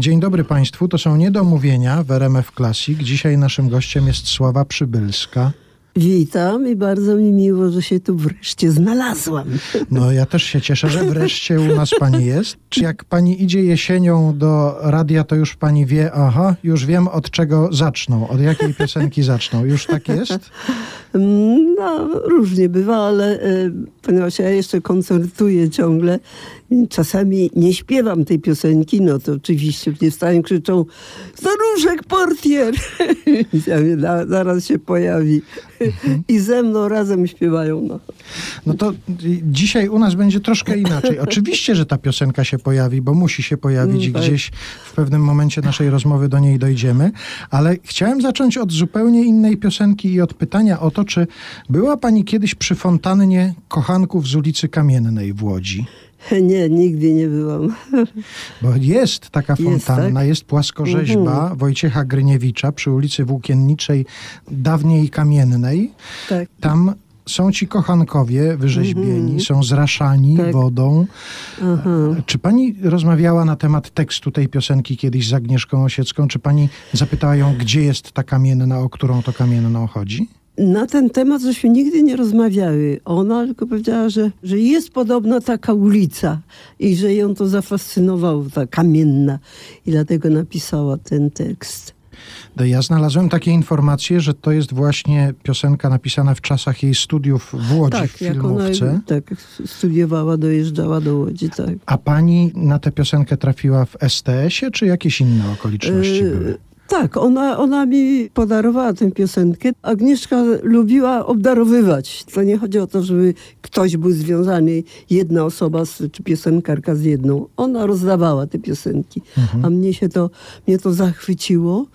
Dzień dobry Państwu, to są Niedomówienia w RMF Classic. Dzisiaj naszym gościem jest Sława Przybylska. Witam i bardzo mi miło, że się tu wreszcie znalazłam. No ja też się cieszę, że wreszcie u nas pani jest. Czy jak pani idzie jesienią do radia, to już pani wie, aha, już wiem od czego zaczną, od jakiej piosenki zaczną. Już tak jest? No, różnie bywa, ale e, ponieważ ja jeszcze koncertuję ciągle, czasami nie śpiewam tej piosenki, no to oczywiście mnie wstają krzyczą staruszek portier! zaraz się pojawi. Mhm. I ze mną razem śpiewają. No. no to dzisiaj u nas będzie troszkę inaczej. Oczywiście, że ta piosenka się pojawi, bo musi się pojawić i mm, tak. gdzieś w pewnym momencie naszej rozmowy do niej dojdziemy, ale chciałem zacząć od zupełnie innej piosenki i od pytania o to, czy była pani kiedyś przy fontannie kochanków z ulicy Kamiennej w Łodzi? Nie, nigdy nie byłam. Bo jest taka fontanna, jest, tak? jest płaskorzeźba mhm. Wojciecha Gryniewicza przy ulicy Włókienniczej, dawniej Kamiennej. Tak. Tam są ci kochankowie wyrzeźbieni, mhm. są zraszani tak. wodą. Aha. Czy pani rozmawiała na temat tekstu tej piosenki kiedyś z Agnieszką Osiecką? Czy pani zapytała ją, gdzie jest ta kamienna, o którą to kamienną chodzi? Na ten temat żeśmy nigdy nie rozmawiały. Ona tylko powiedziała, że, że jest podobna taka ulica i że ją to zafascynowało, ta kamienna. I dlatego napisała ten tekst. Ja znalazłem takie informacje, że to jest właśnie piosenka napisana w czasach jej studiów w Łodzi tak, w filmówce. Ona, tak, studiowała, dojeżdżała do Łodzi, tak. A pani na tę piosenkę trafiła w STS-ie, czy jakieś inne okoliczności yy, były? Tak, ona, ona mi podarowała tę piosenkę. Agnieszka lubiła obdarowywać. To nie chodzi o to, żeby ktoś był związany, jedna osoba z, czy piosenkarka z jedną. Ona rozdawała te piosenki, mhm. a mnie się to, mnie to zachwyciło.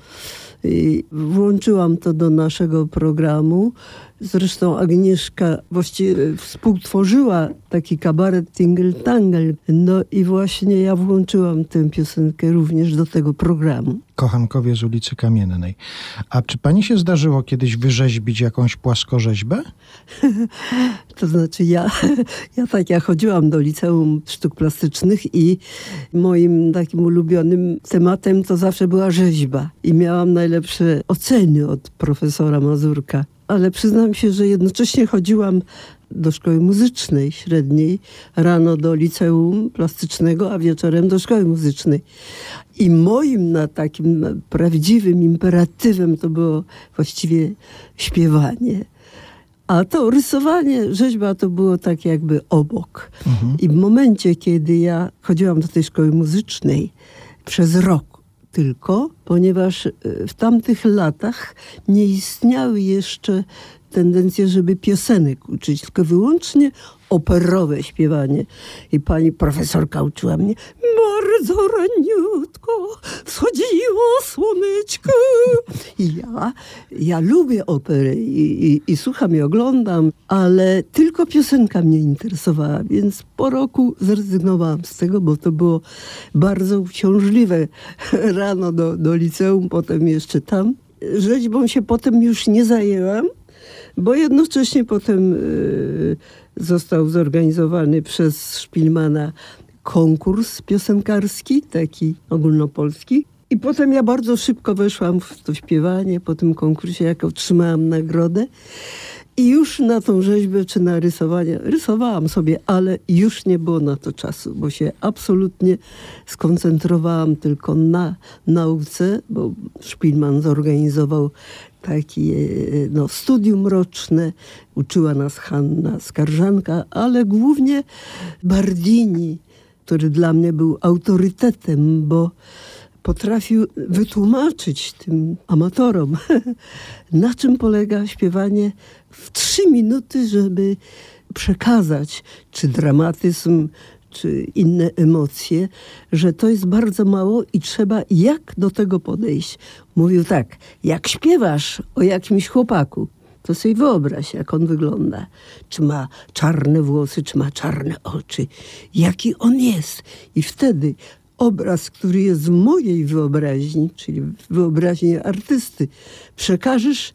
I włączyłam to do naszego programu. Zresztą Agnieszka właściwie współtworzyła taki kabaret Tingle Tangle. No i właśnie ja włączyłam tę piosenkę również do tego programu. Kochankowie z ulicy Kamiennej. A czy pani się zdarzyło kiedyś wyrzeźbić jakąś płaskorzeźbę? to znaczy ja, ja tak, ja chodziłam do Liceum Sztuk Plastycznych i moim takim ulubionym tematem to zawsze była rzeźba. I miałam najlepsze oceny od profesora Mazurka ale przyznam się, że jednocześnie chodziłam do szkoły muzycznej średniej, rano do liceum plastycznego, a wieczorem do szkoły muzycznej. I moim na takim prawdziwym imperatywem to było właściwie śpiewanie. A to rysowanie, rzeźba to było tak jakby obok. Mhm. I w momencie, kiedy ja chodziłam do tej szkoły muzycznej przez rok, tylko, ponieważ e, w tamtych latach nie istniały jeszcze tendencje, żeby piosenek uczyć, tylko wyłącznie operowe śpiewanie. I pani profesorka uczyła mnie bardzo raniutko wschodziło słoneczko. I ja, ja lubię opery i, i, i słucham i oglądam, ale tylko piosenka mnie interesowała, więc po roku zrezygnowałam z tego, bo to było bardzo uciążliwe. Rano do, do liceum, potem jeszcze tam. Rzeźbą się potem już nie zajęłam, bo jednocześnie potem y, został zorganizowany przez Szpilmana konkurs piosenkarski, taki ogólnopolski. I potem ja bardzo szybko weszłam w to śpiewanie po tym konkursie, jak otrzymałam nagrodę. I już na tą rzeźbę czy na rysowanie rysowałam sobie, ale już nie było na to czasu, bo się absolutnie skoncentrowałam tylko na nauce, bo Szpilman zorganizował takie no, studium roczne. Uczyła nas Hanna Skarżanka, ale głównie Bardini, który dla mnie był autorytetem, bo potrafił wytłumaczyć tym amatorom, na czym polega śpiewanie w trzy minuty, żeby przekazać czy dramatyzm, czy inne emocje, że to jest bardzo mało i trzeba jak do tego podejść. Mówił tak, jak śpiewasz o jakimś chłopaku, to sobie wyobraź, jak on wygląda. Czy ma czarne włosy, czy ma czarne oczy. Jaki on jest. I wtedy obraz, który jest w mojej wyobraźni, czyli wyobraźni artysty, przekażesz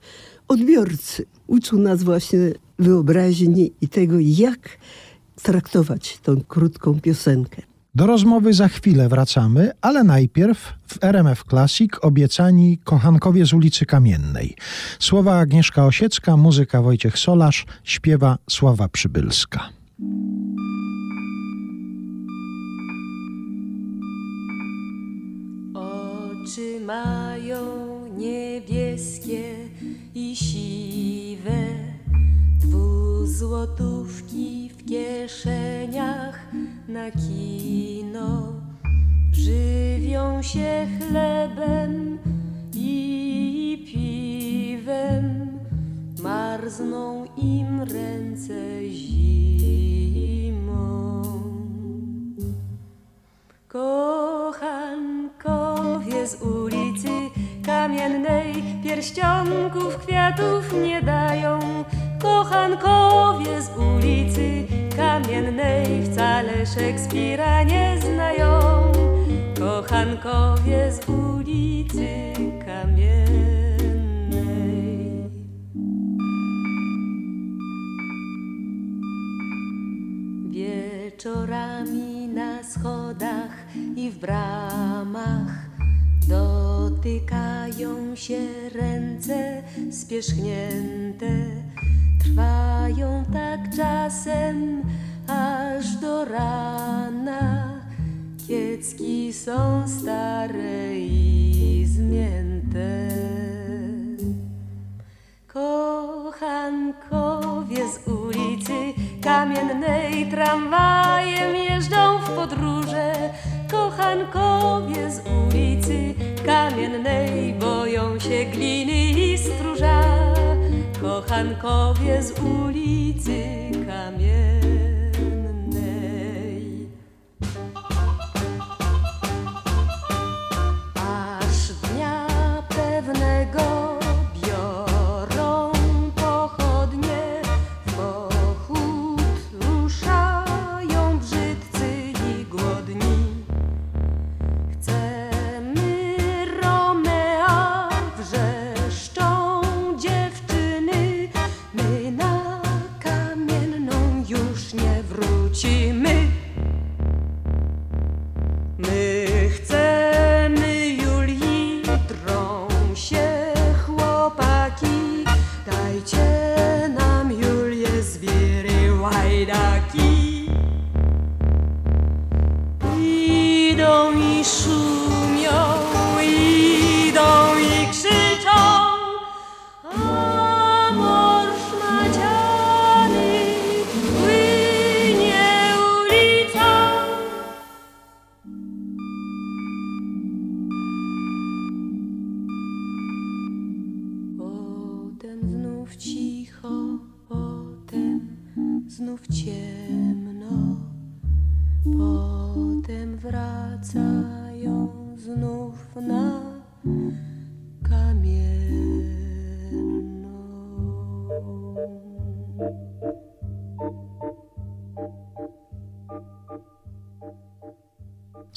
odbiorcy. Uczył nas właśnie wyobraźni i tego, jak traktować tą krótką piosenkę. Do rozmowy za chwilę wracamy, ale najpierw w RMF Classic obiecani kochankowie z ulicy Kamiennej. Słowa Agnieszka Osiecka, muzyka Wojciech Solarz, śpiewa Sława Przybylska. Oczy mają niebieskie i siwe, dwuzłotówki kieszeniach na kino. Żywią się chlebem i piwem, marzną im ręce zimą. Kochankowie z ulicy Kamiennej pierścionków kwiatów nie dają. Kochankowie z ulicy Kamiennej wcale Szekspira nie znają. Kochankowie z ulicy Kamiennej. Wieczorami na schodach i w bramach dotykają się ręce spierzchnięte. Trwają tak czasem aż do rana. Kiecki są stare i zmięte. Kochankowie z ulicy Kamiennej tramwajem jeżdżą w podróże. Kochankowie z ulicy Kamiennej boją się gliny i stróża. Kochankowie z ulicy Kamiennej.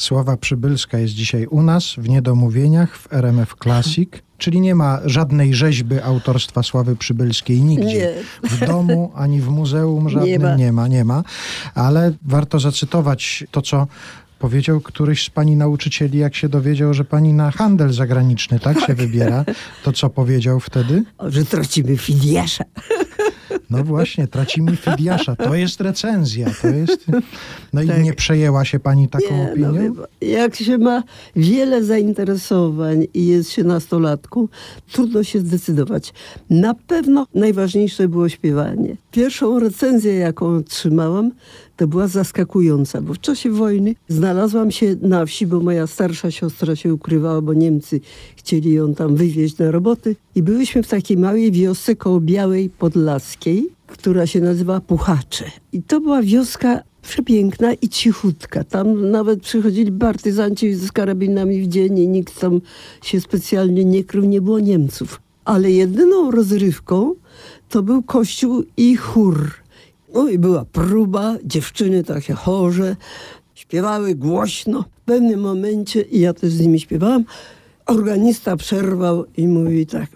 Sława Przybylska jest dzisiaj u nas w Niedomówieniach w RMF Classic, czyli nie ma żadnej rzeźby autorstwa Sławy Przybylskiej nigdzie. Nie. W domu ani w muzeum żadnym Nie ma. nie ma, nie ma. Ale warto zacytować to, co powiedział któryś z pani nauczycieli, jak się dowiedział, że pani na handel zagraniczny tak, się wybiera. To co powiedział wtedy? O, że tracimy filiasza. No właśnie, tracimy Fidiasza. To jest recenzja. To jest... No i Tak. nie przejęła się pani taką Nie, no, opinią? pan, jak się ma wiele zainteresowań i jest się nastolatką, trudno się zdecydować. Na pewno najważniejsze było śpiewanie. Pierwszą recenzję, jaką otrzymałam, to była zaskakująca, bo w czasie wojny znalazłam się na wsi, bo moja starsza siostra się ukrywała, bo Niemcy chcieli ją tam wywieźć na roboty. I byliśmy w takiej małej wiosce koło Białej Podlaskiej, która się nazywa Puchacze. I to była wioska przepiękna i cichutka. Tam nawet przychodzili partyzanci z karabinami w dzień i nikt tam się specjalnie nie krył, nie było Niemców. Ale jedyną rozrywką to był kościół i chór. No i była próba, dziewczyny takie chorze, śpiewały głośno. W pewnym momencie, i ja też z nimi śpiewałam, organista przerwał i mówi tak,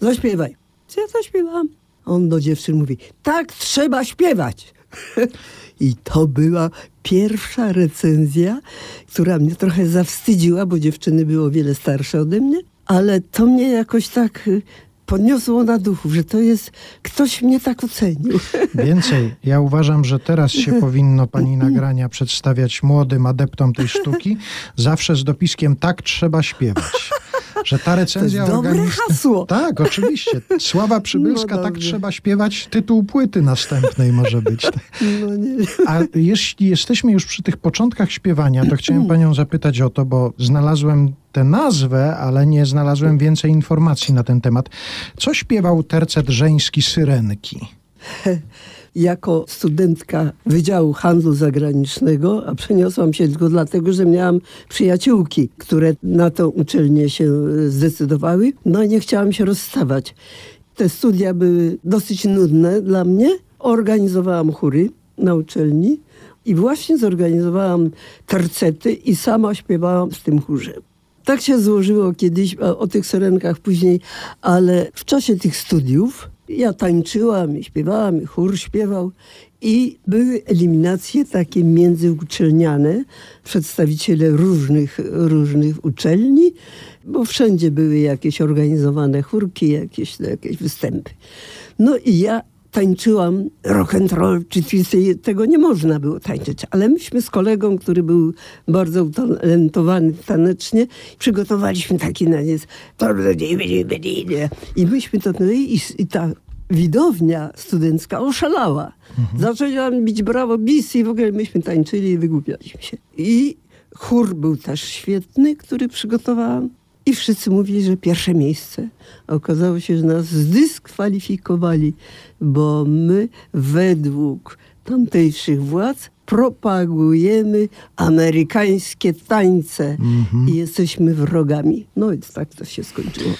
zaśpiewaj. Ja zaśpiewałam? On do dziewczyn mówi, tak trzeba śpiewać. I to była pierwsza recenzja, która mnie trochę zawstydziła, bo dziewczyny były o wiele starsze ode mnie, ale to mnie jakoś tak podniosło na duchu, że to jest, ktoś mnie tak ocenił. Więcej, ja uważam, że teraz się powinno pani nagrania przedstawiać młodym adeptom tej sztuki, zawsze z dopiskiem tak trzeba śpiewać. Że ta recenzja to jest dobre hasło. Tak, oczywiście. Sława Przybylska, no tak trzeba śpiewać, tytuł płyty następnej może być. No nie. A jeśli jesteśmy już przy tych początkach śpiewania, to chciałem panią zapytać o to, bo znalazłem tę nazwę, ale nie znalazłem więcej informacji na ten temat. Co śpiewał tercet żeński Syrenki? jako studentka Wydziału Handlu Zagranicznego, a przeniosłam się tylko dlatego, że miałam przyjaciółki, które na tą uczelnię się zdecydowały. No i nie chciałam się rozstawać. Te studia były dosyć nudne dla mnie. Organizowałam chóry na uczelni i właśnie zorganizowałam tercety i sama śpiewałam z tym chórze. Tak się złożyło kiedyś, o tych serenkach później, ale w czasie tych studiów ja tańczyłam i śpiewałam, i chór śpiewał. I były eliminacje takie międzyuczelniane, przedstawiciele różnych, różnych uczelni, bo wszędzie były jakieś organizowane chórki, jakieś, jakieś występy. No i ja tańczyłam rock and roll czy twisty, tego nie można było tańczyć, ale myśmy z kolegą, który był bardzo utalentowany tanecznie, przygotowaliśmy taki naniec i myśmy to, no i, i ta widownia studencka oszalała. Mhm. Zaczęli bić brawo, bis i w ogóle myśmy tańczyli i wygłupialiśmy się. I chór był też świetny, który przygotowałam. I wszyscy mówili, że pierwsze miejsce. Okazało się, że nas zdyskwalifikowali, bo my według tamtejszych władz propagujemy amerykańskie tańce mm-hmm. i jesteśmy wrogami. No i tak to się skończyło.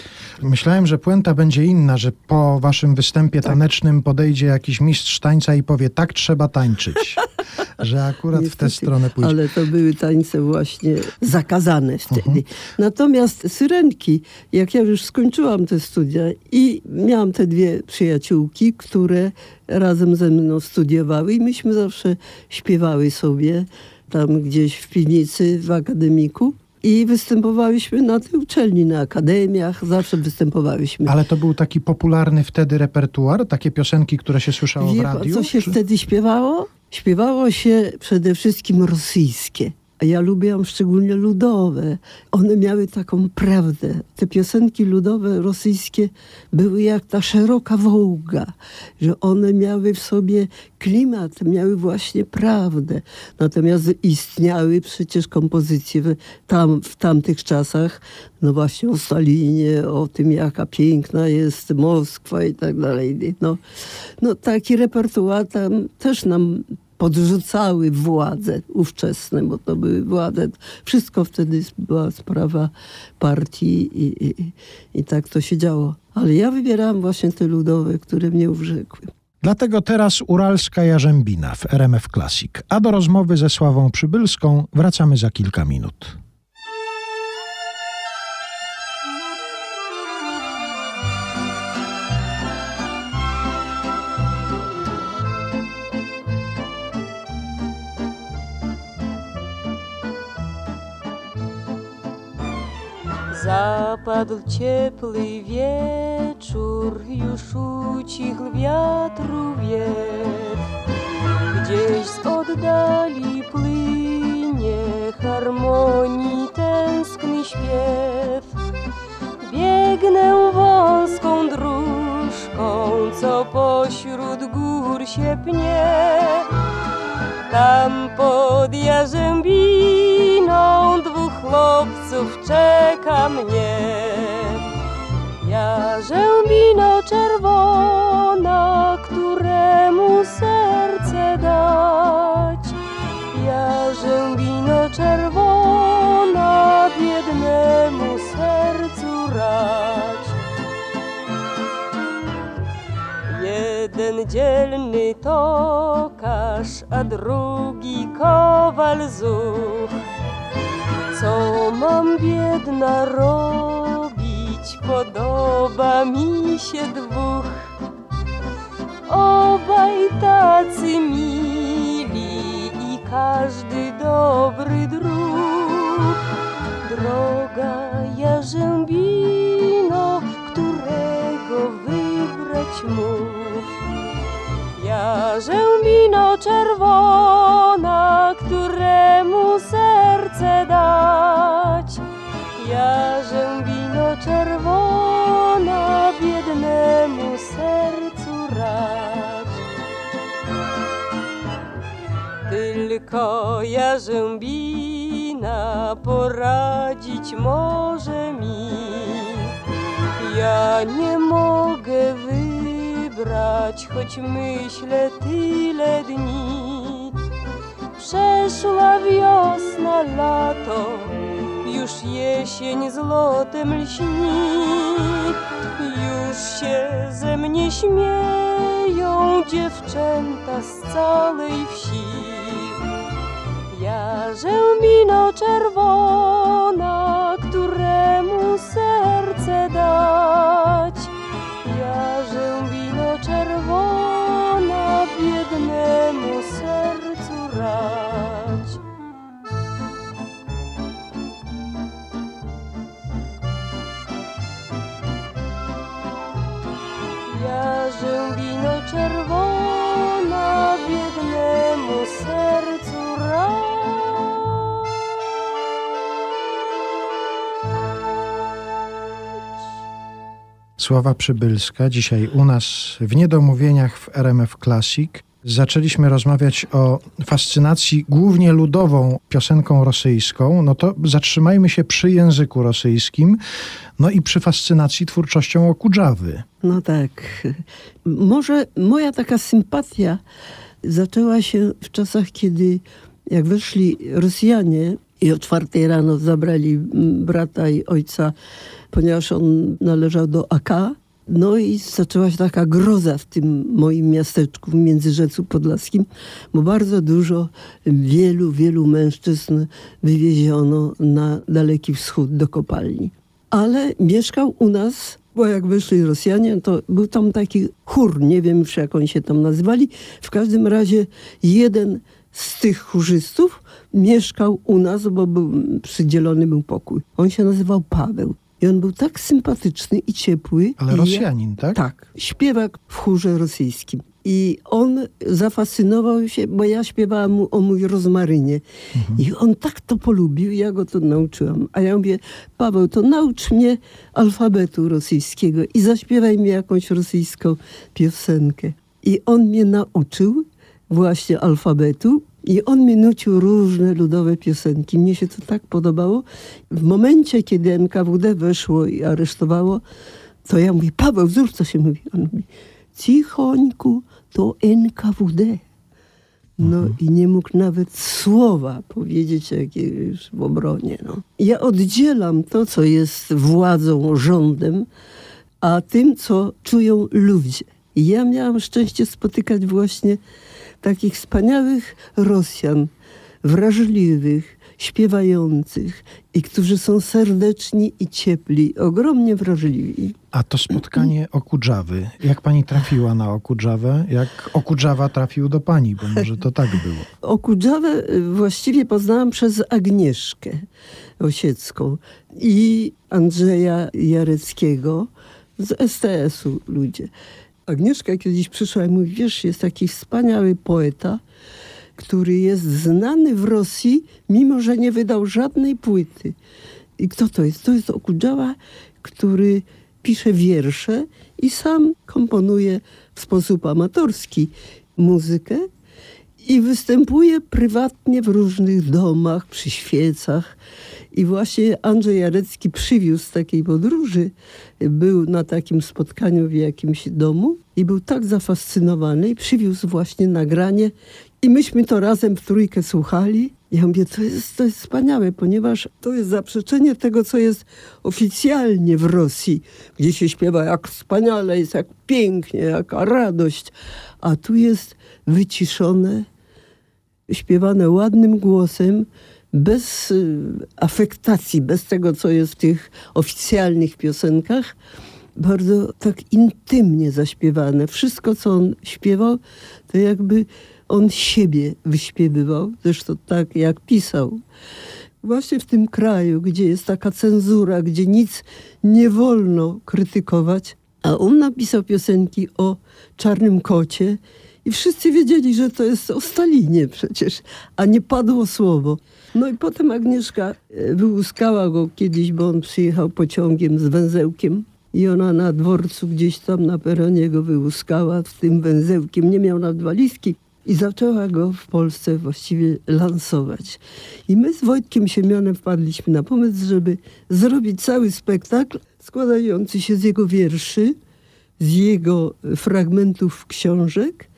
Myślałem, że puenta będzie inna, że po waszym występie tak. tanecznym podejdzie jakiś mistrz tańca i powie, tak trzeba tańczyć. że akurat Niestety, w tę stronę pójdzie. Ale to były tańce właśnie zakazane wtedy. Uh-huh. Natomiast syrenki, jak ja już skończyłam te studia i miałam te dwie przyjaciółki, które razem ze mną studiowały i myśmy zawsze śpiewały sobie tam gdzieś w piwnicy w akademiku. I występowałyśmy na tej uczelni, na akademiach, zawsze występowałyśmy. Ale to był taki popularny wtedy repertuar? Takie piosenki, które się słyszało Wie, w radiu? co się czy... wtedy śpiewało? Śpiewało się przede wszystkim rosyjskie. Ja lubiłam szczególnie ludowe. One miały taką prawdę. Te piosenki ludowe rosyjskie były jak ta szeroka wołga, że one miały w sobie klimat, miały właśnie prawdę. Natomiast istniały przecież kompozycje tam, w tamtych czasach, no właśnie o Stalinie, o tym jaka piękna jest Moskwa i tak dalej. No, no taki repertuar tam też nam podrzucały władze ówczesne, bo to były władze. Wszystko wtedy była sprawa partii i, i, i tak to się działo. Ale ja wybierałam właśnie te ludowe, które mnie urzekły. Dlatego teraz Uralska Jarzębina w RMF Classic. A do rozmowy ze Sławą Przybylską wracamy za kilka minut. Zapadł ciepły wieczór, już ucichł wiatru wiew. Gdzieś z oddali płynie harmonii tęskny śpiew. Biegnę wąską dróżką, co pośród gór się pnie. Tam pod Jarzębiną dwóch chłopców czeka mnie. Jarzębino czerwona, któremu serce dać. Jarzębino czerwona, biednemu sercu rać. Jeden dzielny tokarz, a drugi kowal zuch. Co mam biedna robić? Podoba mi się dwóch. Oba obaj tacy mili i każdy dobry dróg. Droga jarzębino, którego wybrać mów. Jarzębino czerwona, któremu serce. Jarzębino czerwona, biednemu sercu rać. Tylko jarzębina poradzić może mi. Ja nie mogę wybrać, choć myślę tyle dni. Przeszła wiosna, lato, już jesień z lotem lśni. Już się ze mnie śmieją dziewczęta z całej wsi. Jarzębino czerwona, któremu serce dać. Jarzębino czerwona, biednemu sercu rać. Sława Przybylska, dzisiaj u nas w Niedomówieniach w RMF Classic. Zaczęliśmy rozmawiać o fascynacji głównie ludową piosenką rosyjską, no to zatrzymajmy się przy języku rosyjskim, no i przy fascynacji twórczością Okudżawy. No tak. Może moja taka sympatia zaczęła się w czasach, kiedy jak weszli Rosjanie i o czwartej rano zabrali brata i ojca, ponieważ on należał do AK, no i zaczęła się taka groza w tym moim miasteczku w Międzyrzecu Podlaskim, bo bardzo dużo, wielu, wielu mężczyzn wywieziono na Daleki Wschód do kopalni. Ale mieszkał u nas, bo jak wyszli Rosjanie, to był tam taki chór, nie wiem już jak oni się tam nazywali. W każdym razie jeden z tych chórzystów mieszkał u nas, bo był, przydzielony był pokój. On się nazywał Paweł. I on był tak sympatyczny i ciepły. Ale Rosjanin, tak? Tak. Śpiewak w chórze rosyjskim. I on zafascynował się, bo ja śpiewałam mu o mój rozmarynie. Mhm. I on tak to polubił, ja go to nauczyłam. A ja mówię, Paweł, to naucz mnie alfabetu rosyjskiego i zaśpiewaj mi jakąś rosyjską piosenkę. I on mnie nauczył właśnie alfabetu i on mi nucił różne ludowe piosenki. Mnie się to tak podobało. W momencie, kiedy NKWD weszło i aresztowało, to ja mówię, Paweł, zrób co się mówi. On mówi, cichońku, to NKWD. No mhm. i nie mógł nawet słowa powiedzieć jakiegoś w obronie. No. Ja oddzielam to, co jest władzą, rządem, a tym, co czują ludzie. I ja miałam szczęście spotykać właśnie takich wspaniałych Rosjan, wrażliwych, śpiewających i którzy są serdeczni i ciepli, ogromnie wrażliwi. A to spotkanie Okudżawy, jak pani trafiła na Okudżawę? Jak Okudżawa trafił do pani, bo może to tak było. Okudżawę właściwie poznałam przez Agnieszkę Osiecką i Andrzeja Jareckiego z STS-u ludzie. Agnieszka kiedyś przyszła i mówi, wiesz, jest taki wspaniały poeta, który jest znany w Rosji, mimo że nie wydał żadnej płyty. I kto to jest? To jest Okudżała, który pisze wiersze i sam komponuje w sposób amatorski muzykę i występuje prywatnie w różnych domach, przy świecach. I właśnie Andrzej Jarecki przywiózł z takiej podróży, był na takim spotkaniu w jakimś domu i był tak zafascynowany i przywiózł właśnie nagranie i myśmy to razem w trójkę słuchali. Ja mówię, to jest, to jest wspaniałe, ponieważ to jest zaprzeczenie tego, co jest oficjalnie w Rosji, gdzie się śpiewa jak wspaniale, jest jak pięknie, jaka radość. A tu jest wyciszone, śpiewane ładnym głosem, bez y, afektacji, bez tego, co jest w tych oficjalnych piosenkach. bardzo tak intymnie zaśpiewane. Wszystko, co on śpiewał, to jakby on siebie wyśpiewywał, zresztą tak jak pisał. Właśnie w tym kraju, gdzie jest taka cenzura, gdzie nic nie wolno krytykować, a on napisał piosenki o czarnym kocie i wszyscy wiedzieli, że to jest o Stalinie przecież, a nie padło słowo. No i potem Agnieszka e, wyłuskała go kiedyś, bo on przyjechał pociągiem z węzełkiem i ona na dworcu gdzieś tam na peronie go wyłuskała z tym węzełkiem. Nie miał nawet walizki i zaczęła go w Polsce właściwie lansować. I my z Wojtkiem Siemionem wpadliśmy na pomysł, żeby zrobić cały spektakl składający się z jego wierszy, z jego fragmentów książek,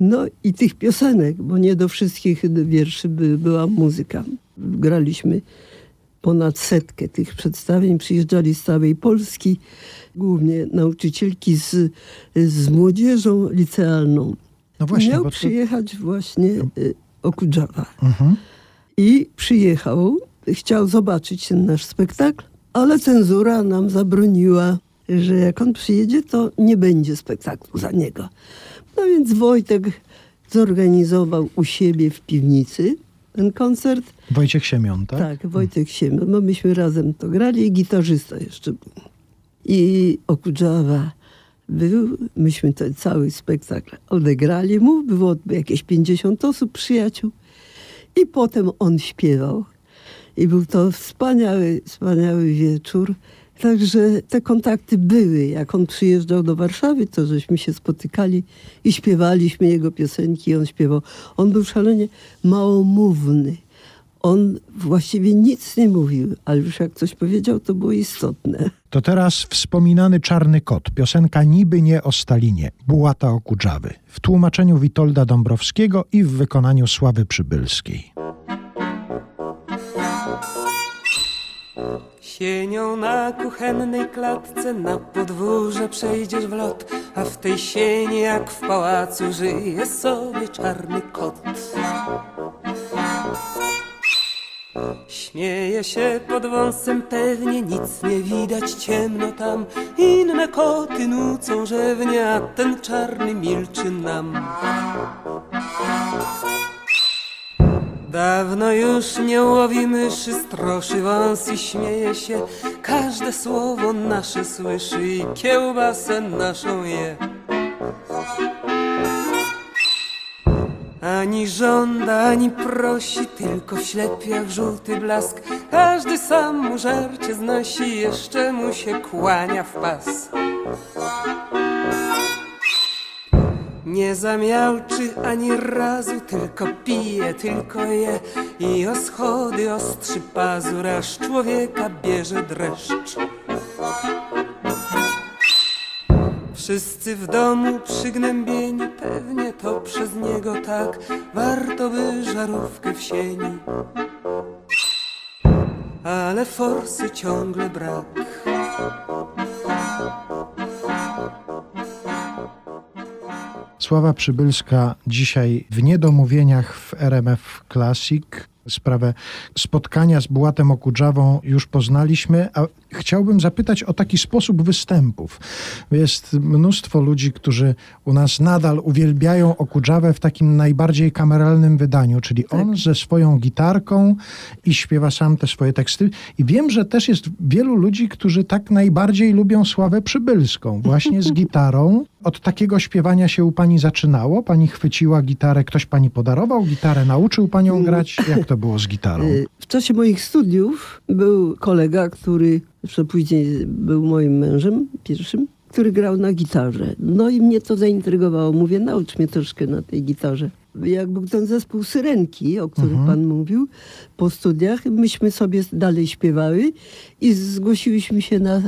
no i tych piosenek, bo nie do wszystkich wierszy by, była muzyka. Graliśmy ponad setkę tych przedstawień. Przyjeżdżali z całej Polski, głównie nauczycielki z, z młodzieżą licealną. No właśnie, Miał to... przyjechać właśnie y, Okudżawa. Mhm. I przyjechał, chciał zobaczyć ten nasz spektakl, ale cenzura nam zabroniła, że jak on przyjedzie, to nie będzie spektaklu za niego. No więc Wojtek zorganizował u siebie w piwnicy ten koncert. Wojciech Siemion, tak? Tak, Wojtek Siemion. No myśmy razem to grali i gitarzysta jeszcze był. I Okudżawa był, myśmy ten cały spektakl odegrali mu, było jakieś 50 osób, przyjaciół. I potem on śpiewał. I był to wspaniały, wspaniały wieczór. Także te kontakty były. Jak on przyjeżdżał do Warszawy, to żeśmy się spotykali i śpiewaliśmy jego piosenki. On śpiewał. On był szalenie małomówny. On właściwie nic nie mówił, ale już jak coś powiedział, to było istotne. To teraz wspominany Czarny Kot, piosenka niby nie o Stalinie, Bułata Okudżawy, w tłumaczeniu Witolda Dąbrowskiego i w wykonaniu Sławy Przybylskiej. Sienią na kuchennej klatce na podwórze przejdziesz w lot, a w tej sieni jak w pałacu żyje sobie czarny kot. Śmieje się pod wąsem pewnie, nic nie widać, ciemno tam. Inne koty nucą rzewnie, a ten czarny milczy nam. Dawno już nie łowi myszy, stroszy wąs i śmieje się. Każde słowo nasze słyszy i kiełbasę naszą je. Ani żąda, ani prosi, tylko w ślepiach żółty blask. Każdy sam mu żarcie znosi, jeszcze mu się kłania w pas. Nie zamiałczy ani razu, tylko pije, tylko je i o schody ostrzy pazur, aż człowieka bierze dreszcz. Wszyscy w domu przygnębieni, pewnie to przez niego tak, warto by żarówkę w sieni. Ale forsy ciągle brak. Sława Przybylska dzisiaj w niedomówieniach w RMF Classic. Sprawę spotkania z Bułatem Okudżawą już poznaliśmy, a chciałbym zapytać o taki sposób występów. Jest mnóstwo ludzi, którzy u nas nadal uwielbiają Okudżawę w takim najbardziej kameralnym wydaniu, czyli tak. on ze swoją gitarką i śpiewa sam te swoje teksty. I wiem, że też jest wielu ludzi, którzy tak najbardziej lubią Sławę Przybylską, właśnie z gitarą. Od takiego śpiewania się u pani zaczynało? Pani chwyciła gitarę, ktoś pani podarował gitarę, nauczył panią mm. grać? Jak to było z gitarą? Y, w czasie moich studiów był kolega, który później był moim mężem pierwszym, który grał na gitarze. No i mnie to zaintrygowało. Mówię, naucz mnie troszkę na tej gitarze. Jak był ten zespół Syrenki, o którym mhm. pan mówił, po studiach, myśmy sobie dalej śpiewały i zgłosiliśmy się na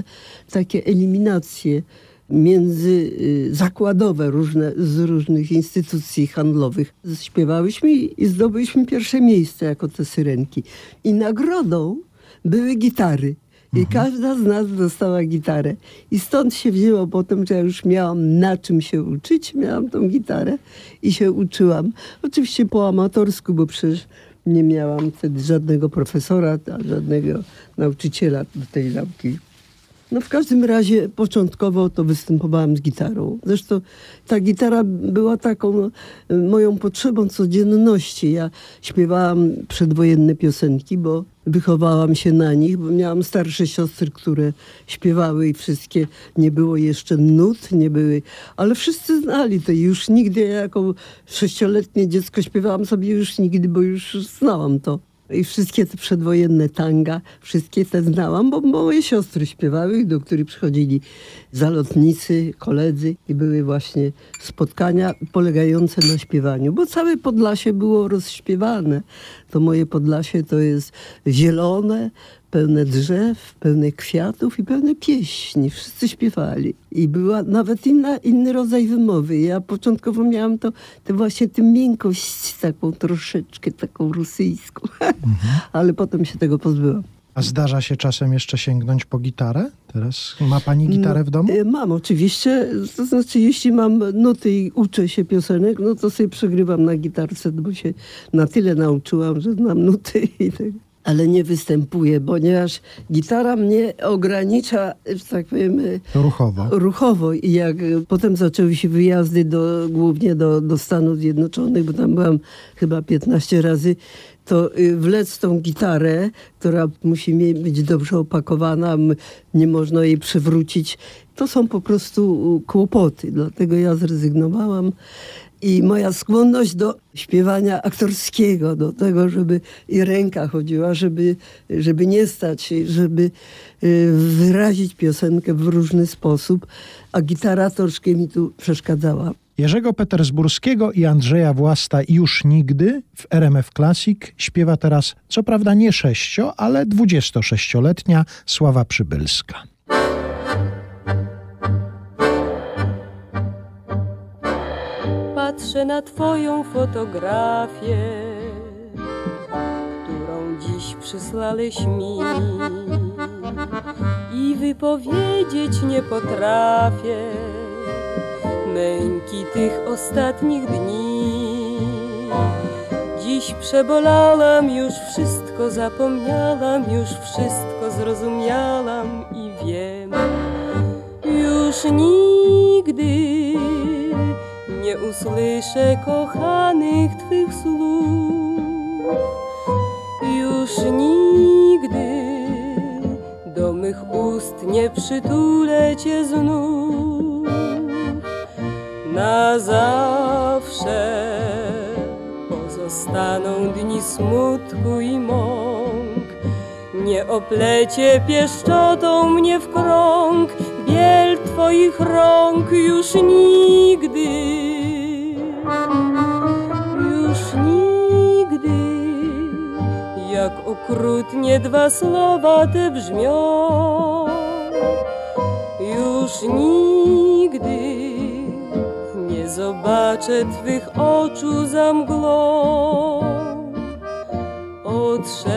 takie eliminacje międzyzakładowe różne, z różnych instytucji handlowych. Śpiewałyśmy i zdobyliśmy pierwsze miejsce jako te syrenki. I nagrodą były gitary. I mhm. każda z nas dostała gitarę. I stąd się wzięło potem, że ja już miałam na czym się uczyć. Miałam tą gitarę i się uczyłam. Oczywiście po amatorsku, bo przecież nie miałam wtedy żadnego profesora, żadnego nauczyciela do tej nauki. No w każdym razie początkowo to występowałam z gitarą. Zresztą ta gitara była taką no, moją potrzebą codzienności. Ja śpiewałam przedwojenne piosenki, bo wychowałam się na nich, bo miałam starsze siostry, które śpiewały i wszystkie, nie było jeszcze nut, nie były, ale wszyscy znali to już nigdy, ja jako sześcioletnie dziecko śpiewałam sobie już nigdy, bo już znałam to. I wszystkie te przedwojenne tanga, wszystkie te znałam, bo moje siostry śpiewały, do których przychodzili zalotnicy, koledzy i były właśnie spotkania polegające na śpiewaniu, bo całe Podlasie było rozśpiewane. To moje Podlasie to jest zielone, pełne drzew, pełne kwiatów i pełne pieśni. Wszyscy śpiewali. I była nawet inna, inny rodzaj wymowy. Ja początkowo miałam to, to właśnie tę miękkość taką troszeczkę, taką rosyjską. Mhm. Ale potem się tego pozbyłam. A zdarza się czasem jeszcze sięgnąć po gitarę? Teraz ma pani gitarę w domu? No, mam oczywiście. To znaczy, jeśli mam nuty i uczę się piosenek, no to sobie przegrywam na gitarce, bo się na tyle nauczyłam, że znam nuty i tak ale nie występuję, ponieważ gitara mnie ogranicza, że tak powiem... Ruchowo. Ruchowo. I jak potem zaczęły się wyjazdy do, głównie do, do Stanów Zjednoczonych, bo tam byłam chyba 15 razy, to y, wlec tą gitarę, która musi być dobrze opakowana, nie można jej przewrócić. To są po prostu kłopoty, dlatego ja zrezygnowałam. I moja skłonność do śpiewania aktorskiego, do tego, żeby i ręka chodziła, żeby, żeby nie stać się, żeby y, wyrazić piosenkę w różny sposób, a gitara troszkę mi tu przeszkadzała. Jerzego Petersburskiego i Andrzeja Własta już nigdy w RMF Classic śpiewa teraz, co prawda nie sześcio, ale 26-letnia Sława Przybylska. Patrzę na Twoją fotografię, którą dziś przysłałeś mi i wypowiedzieć nie potrafię męki tych ostatnich dni. Dziś przebolałam, już wszystko zapomniałam, już wszystko zrozumiałam i wiem, już nigdy nie usłyszę kochanych Twych słów. Już nigdy do mych ust nie przytulę Cię znów. Na zawsze pozostaną dni smutku i mąk. Nie oplecie pieszczotą mnie w krąg, biel Twoich rąk już nigdy. Jak okrutnie dwa słowa te brzmią. Już nigdy nie zobaczę Twych oczu za mglą. Odszedłeś,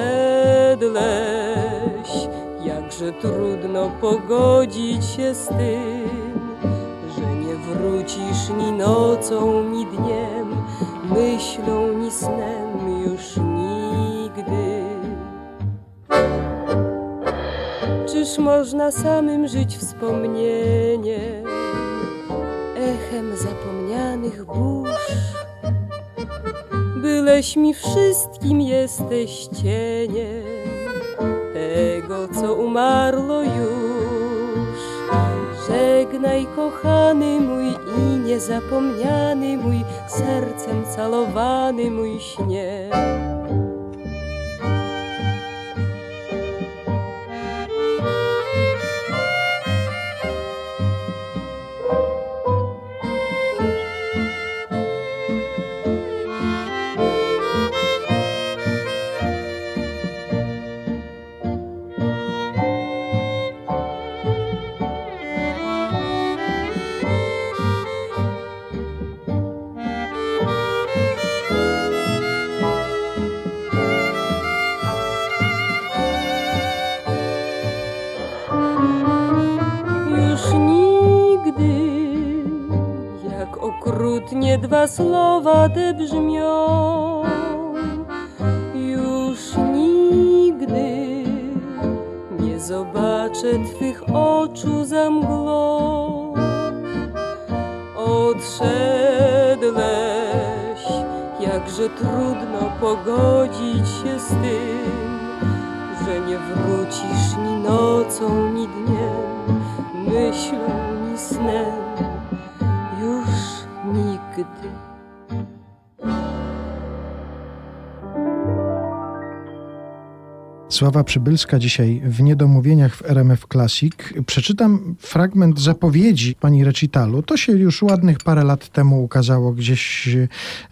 jakże trudno pogodzić się z tym, że nie wrócisz ni nocą, ni dniem, myślą, ni snem już Czyż można samym żyć wspomnieniem, echem zapomnianych burz? Byleś mi wszystkim, jesteś cieniem tego, co umarło już. Żegnaj, kochany mój i niezapomniany mój, sercem calowany mój śnie. Słowa te brzmią. Już nigdy nie zobaczę Twych oczu za mgłą. Odszedłeś, jakże trudno pogodzić się z tym, że nie wrócisz ni nocą, ni dniem, myślą, ni snem, Sława Przybylska dzisiaj w Niedomówieniach w RMF Classic. Przeczytam fragment zapowiedzi pani recitalu. To się już ładnych parę lat temu ukazało gdzieś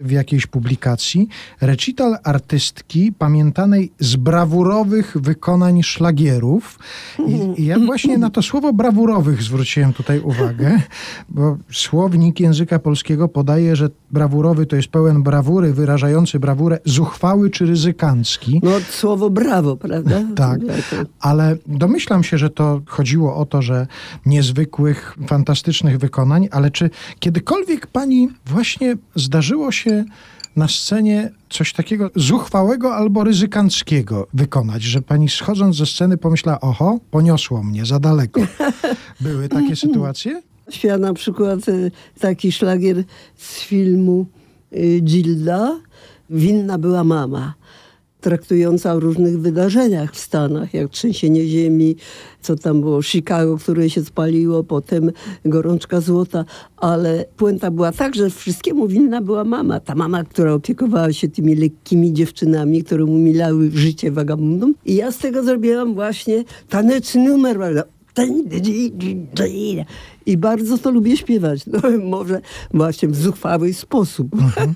w jakiejś publikacji. Recital artystki pamiętanej z brawurowych wykonań szlagierów. I, I ja właśnie na to słowo brawurowych zwróciłem tutaj uwagę, bo słownik języka polskiego podaje, że brawurowy to jest pełen brawury, wyrażający brawurę zuchwały czy ryzykancki. No słowo brawo, prawda? Prawda? Tak, ale domyślam się, że to chodziło o to, że niezwykłych, fantastycznych wykonań, ale czy kiedykolwiek pani właśnie zdarzyło się na scenie coś takiego zuchwałego albo ryzykanckiego wykonać, że pani schodząc ze sceny pomyślała, oho, poniosło mnie za daleko. Były takie sytuacje? Śpiewa na przykład y, taki szlagier z filmu y, Gilda, Winna była mama traktująca o różnych wydarzeniach w Stanach, jak trzęsienie ziemi, co tam było, Chicago, które się spaliło, potem gorączka złota, ale puenta była tak, że wszystkiemu winna była mama. Ta mama, która opiekowała się tymi lekkimi dziewczynami, które umilały życie wagabundom. I ja z tego zrobiłam właśnie taneczny numer? I bardzo to lubię śpiewać. No, może właśnie w zuchwały sposób. Mhm.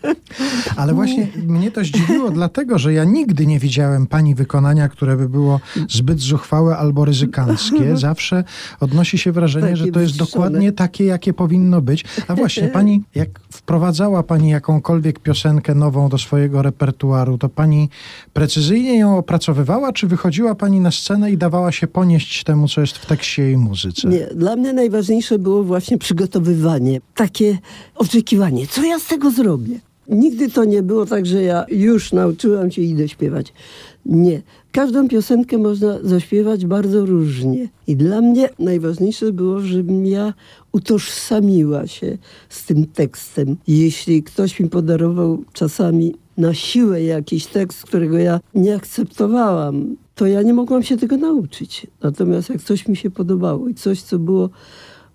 Ale właśnie mnie to zdziwiło, dlatego że ja nigdy nie widziałem pani wykonania, które by było zbyt zuchwałe albo ryzykanckie. Zawsze odnosi się wrażenie, takie że to jest dokładnie takie, jakie powinno być. A właśnie, pani, jak wprowadzała pani jakąkolwiek piosenkę nową do swojego repertuaru, to pani precyzyjnie ją opracowywała, czy wychodziła pani na scenę i dawała się ponieść temu, co jest w tekście i muzyce? Nie, dla mnie najważniejsze było właśnie przygotowywanie, takie oczekiwanie, co ja z tego zrobię. Nigdy to nie było tak, że ja już nauczyłam się i idę śpiewać. Nie. Każdą piosenkę można zaśpiewać bardzo różnie. I dla mnie najważniejsze było, żebym ja utożsamiła się z tym tekstem. Jeśli ktoś mi podarował czasami na siłę jakiś tekst, którego ja nie akceptowałam, to ja nie mogłam się tego nauczyć. Natomiast jak coś mi się podobało i coś, co było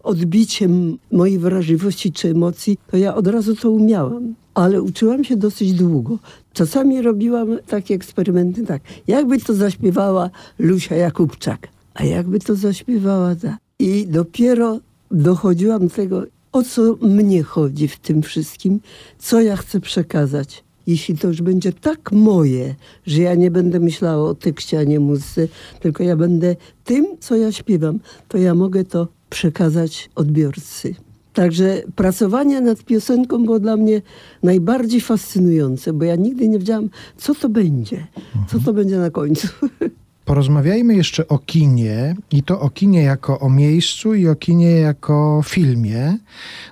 odbiciem mojej wrażliwości czy emocji, to ja od razu to umiałam. Ale uczyłam się dosyć długo. Czasami robiłam takie eksperymenty tak, jakby to zaśpiewała Lusia Jakubczak, a jakby to zaśpiewała ta. I dopiero dochodziłam do tego, o co mnie chodzi w tym wszystkim, co ja chcę przekazać. Jeśli to już będzie tak moje, że ja nie będę myślała o tekście, a nie muzyce, tylko ja będę tym, co ja śpiewam, to ja mogę to przekazać odbiorcy. Także pracowanie nad piosenką było dla mnie najbardziej fascynujące, bo ja nigdy nie wiedziałam, co to będzie, co to będzie na końcu. Porozmawiajmy jeszcze o kinie i to o kinie jako o miejscu i o kinie jako filmie.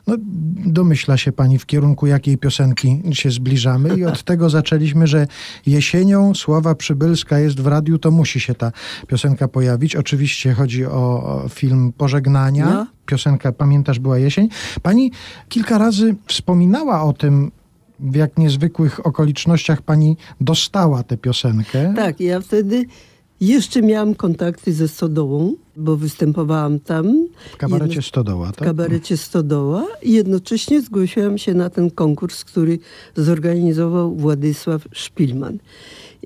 No, domyśla się pani w kierunku jakiej piosenki się zbliżamy i od tego zaczęliśmy, że jesienią Sława Przybylska jest w radiu, to musi się ta piosenka pojawić. Oczywiście chodzi o film Pożegnania. No. Piosenka Pamiętasz była jesień. Pani kilka razy wspominała o tym, w jak niezwykłych okolicznościach pani dostała tę piosenkę. Tak, ja wtedy jeszcze miałam kontakty ze Stodołą, bo występowałam tam. W kabarecie Jedno... Stodoła, tak? W kabarecie Stodoła i jednocześnie zgłosiłam się na ten konkurs, który zorganizował Władysław Szpilman.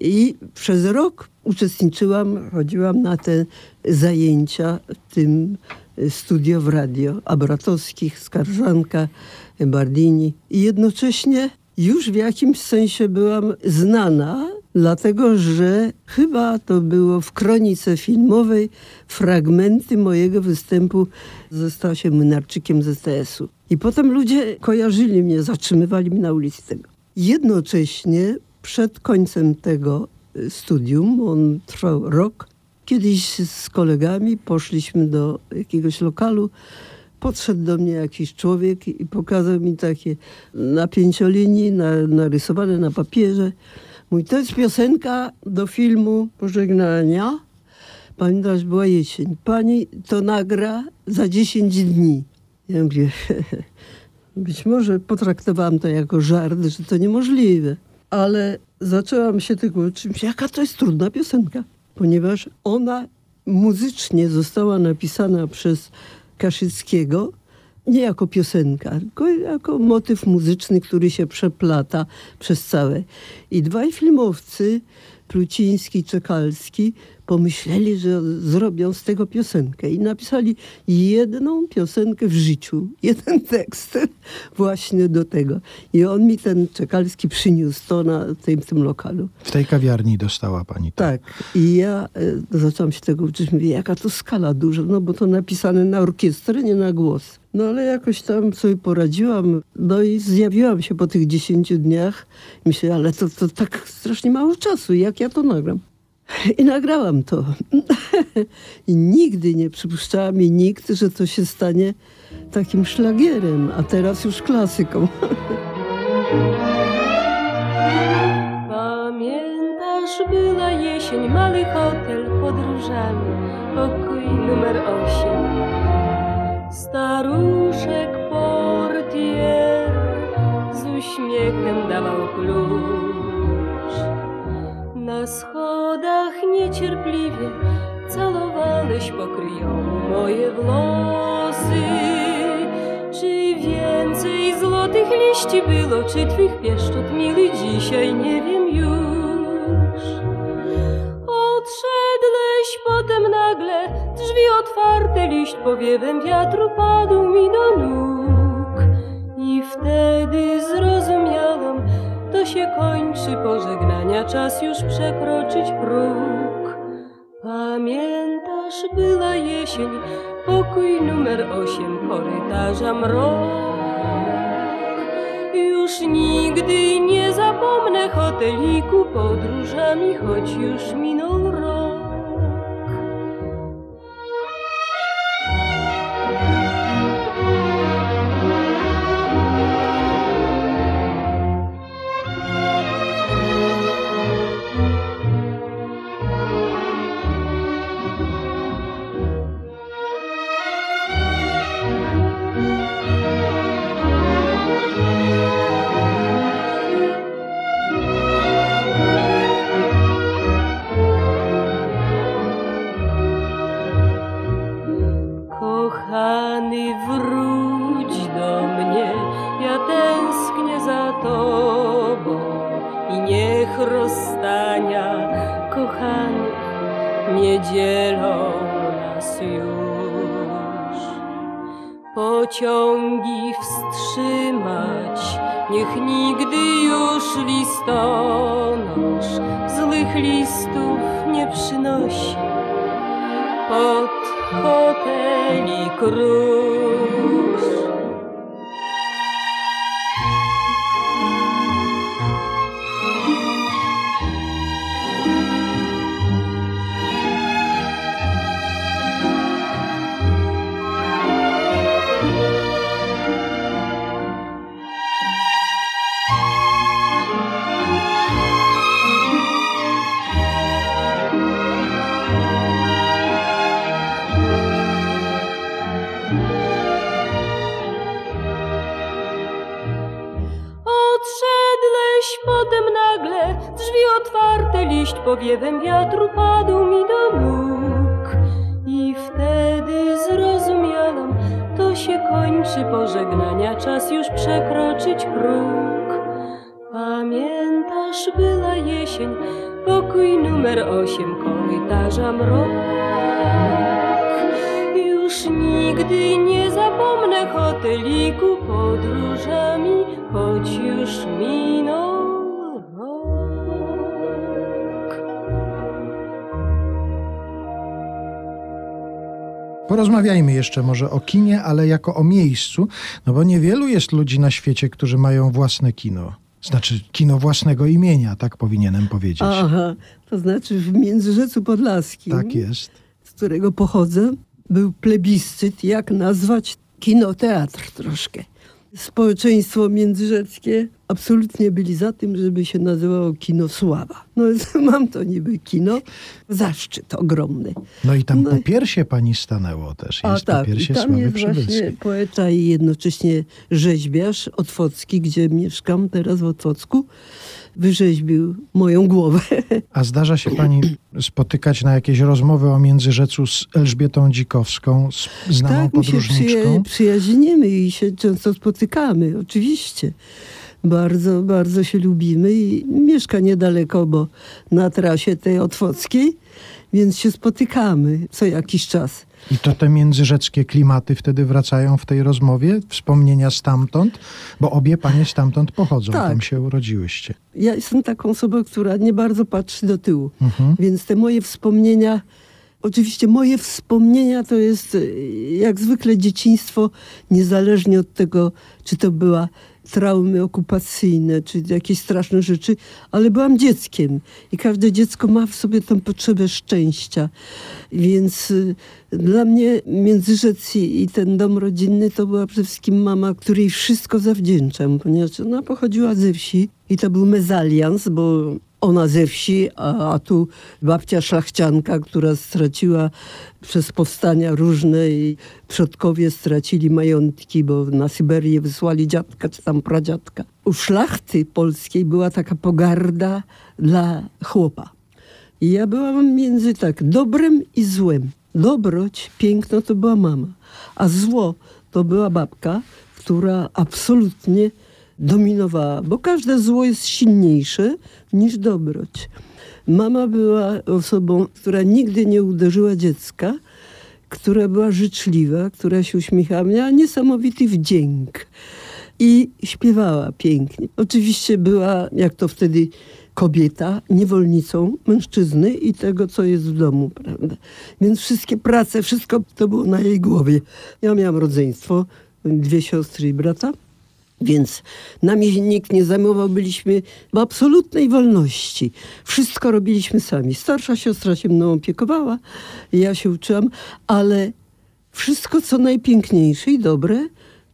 I przez rok uczestniczyłam, chodziłam na te zajęcia w tym studio w radio. Abratowskich, Skarżanka, Bardini. I jednocześnie już w jakimś sensie byłam znana, dlatego że chyba to było w kronice filmowej fragmenty mojego występu ze Stasiem Mynarczykiem z STS-u. I potem ludzie kojarzyli mnie, zatrzymywali mnie na ulicy tego. Jednocześnie przed końcem tego studium, on trwał rok, kiedyś z kolegami poszliśmy do jakiegoś lokalu, podszedł do mnie jakiś człowiek i pokazał mi takie na pięciolinii, na, narysowane na papierze. Mój, to jest piosenka do filmu Pożegnania. pamiętam, że była jesień. Pani to nagra za 10 dni. Ja mówię, być może potraktowałam to jako żart, że to niemożliwe. Ale zaczęłam się tego uczyć, jaka to jest trudna piosenka. Ponieważ ona muzycznie została napisana przez Kaszyckiego, nie jako piosenka, tylko jako motyw muzyczny, który się przeplata przez całe. I dwaj filmowcy, Pluciński i Czekalski, pomyśleli, że zrobią z tego piosenkę i napisali jedną piosenkę w życiu, jeden tekst właśnie do tego. I on mi ten Czekalski przyniósł to na tym, tym lokalu. W tej kawiarni dostała pani to. Tak. I ja e, zaczęłam się tego uczyć. Mówię, jaka to skala duża, no bo to napisane na orkiestrę, nie na głos. No ale jakoś tam sobie poradziłam. No i zjawiłam się po tych dziesięciu dniach. Myślę, ale to, to tak strasznie mało czasu, jak ja to nagram. I nagrałam to. I nigdy nie przypuszczała mi nikt, że to się stanie takim szlagierem, a teraz już klasyką. Pamiętasz, była jesień, mały hotel pod różami, pokój numer osiem. Staruszek portier z uśmiechem dawał klucz. Schodach niecierpliwie calowałeś pokryjomu moje włosy. Czy więcej złotych liści było, czy twych pieszczot miły dzisiaj, nie wiem już. Odszedłeś potem nagle, drzwi otwarte, liść powiewem wiatru padł mi do nóg. I wtedy zrozumiałam, to się kończy pożegnania, czas już przekroczyć próg. Pamiętasz, była jesień, pokój numer osiem, korytarza mrok. Już nigdy nie zapomnę hoteliku podróżami, choć już minął rok. Nie przynosi pod hoteli krusz. Powiewem wiatru padł mi do nóg. I wtedy zrozumiałam, to się kończy pożegnania, czas już przekroczyć próg. Pamiętasz, była jesień, pokój numer osiem, korytarza mrok. Już nigdy nie zapomnę hoteliku podróżami, choć już minął Porozmawiajmy jeszcze może o kinie, ale jako o miejscu, no bo niewielu jest ludzi na świecie, którzy mają własne kino. Znaczy kino własnego imienia, tak powinienem powiedzieć. Aha, to znaczy w Międzyrzecu Podlaskim, Tak jest. z którego pochodzę, był plebiscyt, jak nazwać kinoteatr troszkę. Społeczeństwo międzyrzeckie absolutnie byli za tym, żeby się nazywało Kino Sława. No mam to niby kino, zaszczyt ogromny. No i tam no, po piersie pani stanęło też. Jest a tak, i tam jest właśnie poeta i jednocześnie rzeźbiarz Otwocki, gdzie mieszkam teraz w Otwocku wyrzeźbił moją głowę. A zdarza się pani spotykać na jakieś rozmowy o Międzyrzecu z Elżbietą Dzikowską, znaną tak, podróżniczką? Tak, się przyjaźnimy i się często spotykamy, oczywiście. Bardzo, bardzo się lubimy i mieszka niedaleko, bo na trasie tej otwockiej, więc się spotykamy co jakiś czas. I to te międzyrzeckie klimaty wtedy wracają w tej rozmowie? Wspomnienia stamtąd? Bo obie panie stamtąd pochodzą, tak. tam się urodziłyście. Ja jestem taką osobą, która nie bardzo patrzy do tyłu. Mhm. Więc te moje wspomnienia, oczywiście moje wspomnienia to jest jak zwykle dzieciństwo, niezależnie od tego, czy to była traumy okupacyjne, czy jakieś straszne rzeczy, ale byłam dzieckiem i każde dziecko ma w sobie tę potrzebę szczęścia. Więc y, dla mnie Międzyrzec i ten dom rodzinny to była przede wszystkim mama, której wszystko zawdzięczam, ponieważ ona pochodziła ze wsi i to był mezalians, bo ona ze wsi, a, a, tu babcia szlachcianka, która straciła przez powstania różne i przodkowie stracili majątki, bo na Syberię wysłali dziadka czy tam pradziadka. U szlachty polskiej była taka pogarda dla chłopa. I ja byłam między tak dobrem i złem. Dobroć, piękno to była mama, a zło to była babka, która absolutnie dominowała, bo każde zło jest silniejsze niż dobroć. Mama była osobą, która nigdy nie uderzyła dziecka, która była życzliwa, która się uśmiechała, miała niesamowity wdzięk i śpiewała pięknie. Oczywiście była, jak to wtedy kobieta, niewolnicą mężczyzny i tego, co jest w domu, prawda? Więc wszystkie prace, wszystko to było na jej głowie. Ja miałam rodzeństwo, dwie siostry i brata. Więc nami nikt nie zajmował, byliśmy w absolutnej wolności. Wszystko robiliśmy sami. Starsza siostra się mną opiekowała, ja się uczyłam, ale wszystko, co najpiękniejsze i dobre,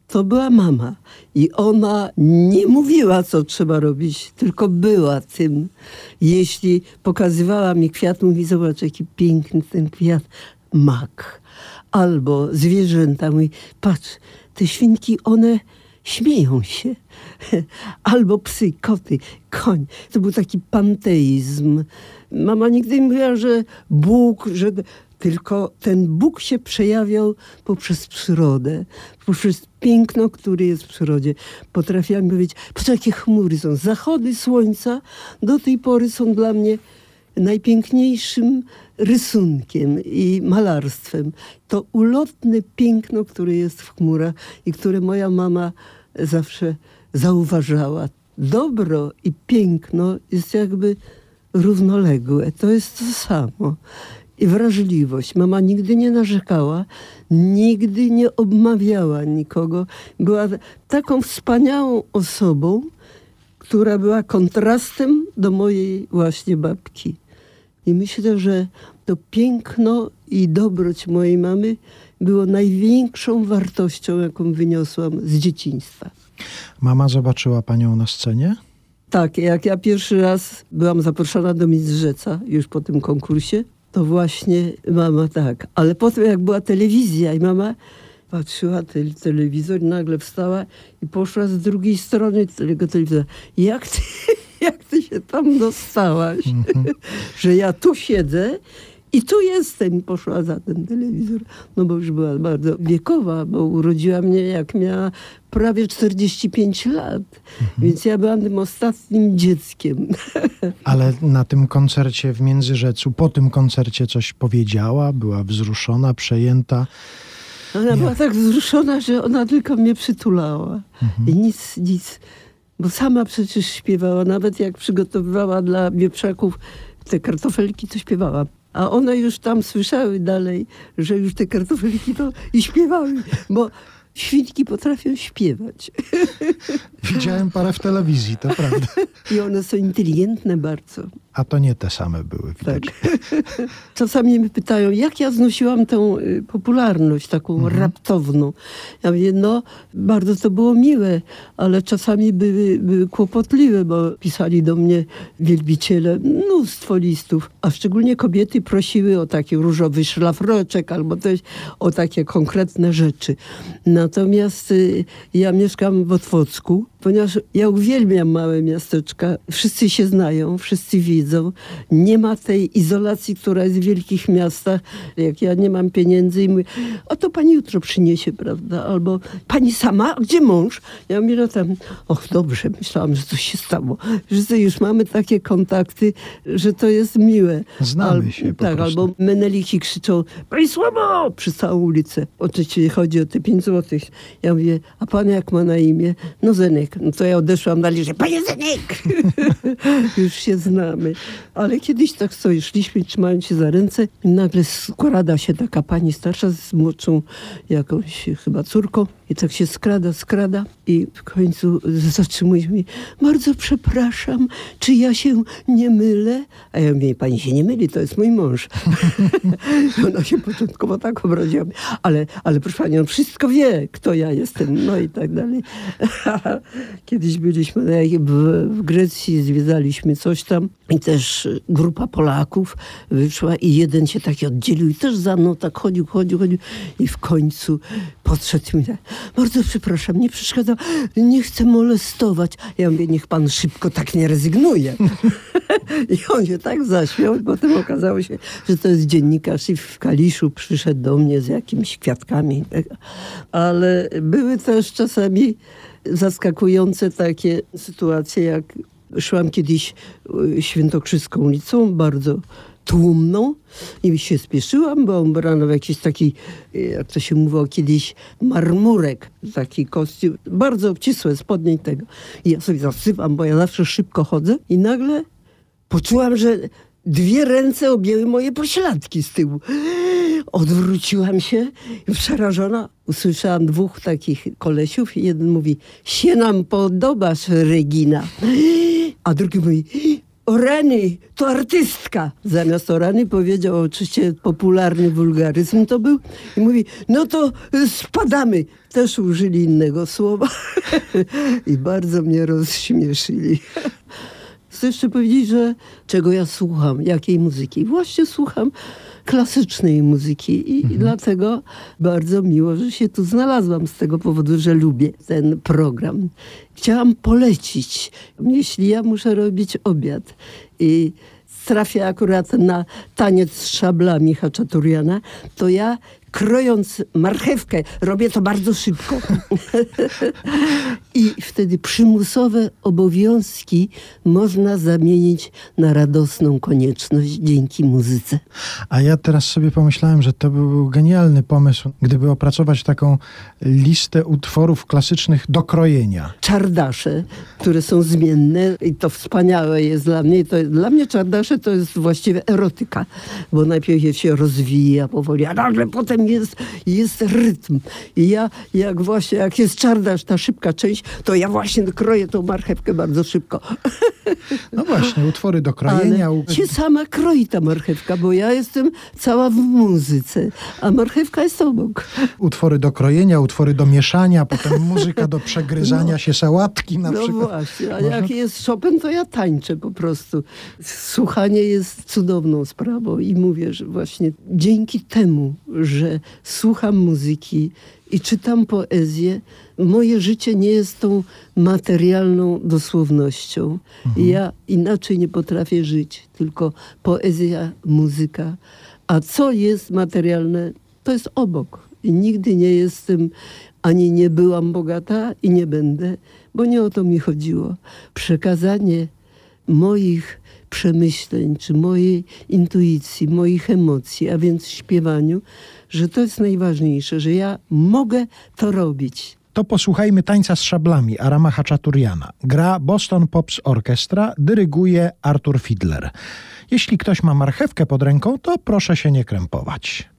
to była mama. I ona nie mówiła, co trzeba robić, tylko była tym. Jeśli pokazywała mi kwiat, mówi, zobacz, jaki piękny ten kwiat, mak. Albo zwierzęta, mówi, patrz, te świnki, one śmieją się. Albo psy, koty, koń. To był taki panteizm. Mama nigdy nie mówiła, że Bóg, że tylko ten Bóg się przejawiał poprzez przyrodę, poprzez piękno, które jest w przyrodzie. Potrafiłam powiedzieć, patrz jakie chmury są. Zachody słońca do tej pory są dla mnie najpiękniejszym rysunkiem i malarstwem. To ulotne piękno, które jest w chmurach i które moja mama zawsze zauważała. Dobro i piękno jest jakby równoległe. To jest to samo. I wrażliwość. Mama nigdy nie narzekała, nigdy nie obmawiała nikogo. Była taką wspaniałą osobą, która była kontrastem do mojej właśnie babki. I myślę, że to piękno i dobroć mojej mamy było największą wartością, jaką wyniosłam z dzieciństwa. Mama zobaczyła panią na scenie? Tak, jak ja pierwszy raz byłam zaproszona do Mistrzeca, już po tym konkursie, to właśnie mama tak. Ale potem jak była telewizja i mama patrzyła te, telewizor, nagle wstała i poszła z drugiej strony tego telewizora. Jak ty, jak ty się tam dostałaś? Mm -hmm. Że ja tu siedzę i tu jestem. Poszła za ten telewizor. No bo już była bardzo wiekowa, bo urodziła mnie jak miała prawie 45 lat. Mhm. Więc ja byłam tym ostatnim dzieckiem. Ale na tym koncercie w Międzyrzecu, po tym koncercie coś powiedziała? Była wzruszona, przejęta? Ona była tak wzruszona, że ona tylko mnie przytulała. Mhm. I nic, nic. Bo sama przecież śpiewała, nawet jak przygotowywała dla wieprzaków te kartofelki, to śpiewała a one już tam słyszały dalej, że już te kartofelki to i śpiewały, bo świnki potrafią śpiewać. Widziałem parę w telewizji, to prawda. I one są inteligentne bardzo. A to nie te same były, widać. Tak. Czasami mnie pytają, jak ja znosiłam tę y, popularność taką mhm. raptowną. Ja mówię, no bardzo to było miłe, ale czasami były, były kłopotliwe, bo pisali do mnie wielbiciele mnóstwo listów, a szczególnie kobiety prosiły o taki różowy szlafroczek albo też o takie konkretne rzeczy. Natomiast y, ja mieszkam w Otwocku, ponieważ ja uwielbiam małe miasteczka. Wszyscy się znają, wszyscy widzą. Nie ma tej izolacji, która jest w wielkich miastach. Jak ja nie mam pieniędzy i mówię, o to pani jutro przyniesie, prawda? Albo pani sama? A gdzie mąż? Ja mówię, no tam, och dobrze, myślałam, że coś się stało. Że już mamy takie kontakty, że to jest miłe. Znamy Al, się Tak, prostu. albo meneliki krzyczą, pani słabo! Przez całą ulicę. Oczywiście chodzi o te pięć złotych. Ja mówię, a pan jak ma na imię? No Zenek. No to ja odeszłam dalej, że panie Zenek! Już się znamy. Ale kiedyś tak sobie szliśmy, trzymając się za ręce i nagle skrada się taka pani starsza z młodszą jakąś chyba córką i tak się skrada, skrada i w końcu zatrzymuje mi, bardzo przepraszam, czy ja się nie mylę? A ja mówię, pani się nie myli, to jest mój mąż. Ona się początkowo tak obraziła, ale, ale proszę pani, on wszystko wie, kto ja jestem, no i tak dalej. Kiedyś byliśmy w, w Grecji, zwiedzaliśmy coś tam i też grupa Polaków wyszła i jeden się taki oddzielił i też za mną tak chodził, chodził, chodził i w końcu podszedł mi tak, bardzo przepraszam, nie przeszkadza, nie chcę molestować. Ja mówię, niech pan szybko tak nie rezygnuje. I on się tak zaśmiał potem okazało się, że to jest dziennikarz i w Kaliszu przyszedł do mnie z jakimiś kwiatkami. Ale były też czasami zaskakujące takie sytuacje, jak szłam kiedyś y, Świętokrzyską ulicą, bardzo tłumną i się spieszyłam, bo ubrana w jakiś taki, y, jak to się mówiło kiedyś, marmurek, taki kostium, bardzo obcisłe spodnie tego. I ja sobie zasypam, bo ja zawsze szybko chodzę i nagle poczułam, że dwie ręce objęły moje pośladki z tyłu. Odwróciłam się przerażona usłyszałam dwóch takich kolesiów jeden mówi, się nam podobasz, Regina. A drugi mówi, Orany, to artystka. Zamiast Orany powiedział oczywiście popularny wulgaryzm to był i mówi, no to spadamy. Też użyli innego słowa i bardzo mnie rozśmieszyli. Chcę jeszcze powiedzieć, że czego ja słucham, jakiej muzyki. Właśnie słucham klasycznej muzyki i mhm. dlatego bardzo miło, że się tu znalazłam z tego powodu, że lubię ten program. Chciałam polecić, jeśli ja muszę robić obiad i trafię akurat na taniec z szablami Haczaturiana, to ja krojąc marchewkę, robię to bardzo szybko. I wtedy przymusowe obowiązki można zamienić na radosną konieczność dzięki muzyce. A ja teraz sobie pomyślałem, że to był genialny pomysł, gdyby opracować taką listę utworów klasycznych do krojenia. Czardasze, które są zmienne i to wspaniałe jest dla mnie. To, dla mnie czardasze to jest właściwie erotyka, bo najpierw się rozwija powoli, a nagle potem jest, jest rytm. I ja, jak właśnie, jak jest czardasz, ta szybka część, to ja właśnie kroję tą marchewkę bardzo szybko. No właśnie, utwory do krojenia. Ale się sama kroi ta marchewka, bo ja jestem cała w muzyce, a marchewka jest obok. Utwory do krojenia, utwory do mieszania, potem muzyka do przegryzania no, się sałatki na no przykład. No właśnie, a jak jest Chopin, to ja tańczę po prostu. Słuchanie jest cudowną sprawą i mówię, że właśnie dzięki temu, że słucham muzyki i czytam poezję, moje życie nie jest tą materialną dosłownością. Mhm. Ja inaczej nie potrafię żyć, tylko poezja, muzyka. A co jest materialne, to jest obok. I nigdy nie jestem, ani nie byłam bogata i nie będę, bo nie o to mi chodziło. Przekazanie moich przemyśleń, czy mojej intuicji, moich emocji, a więc śpiewaniu, że to jest najważniejsze, że ja mogę to robić. To posłuchajmy tańca z szablami Arama Haczaturiana. Gra Boston Pops Orchestra, dyryguje Arthur Fiedler. Jeśli ktoś ma marchewkę pod ręką, to proszę się nie krępować.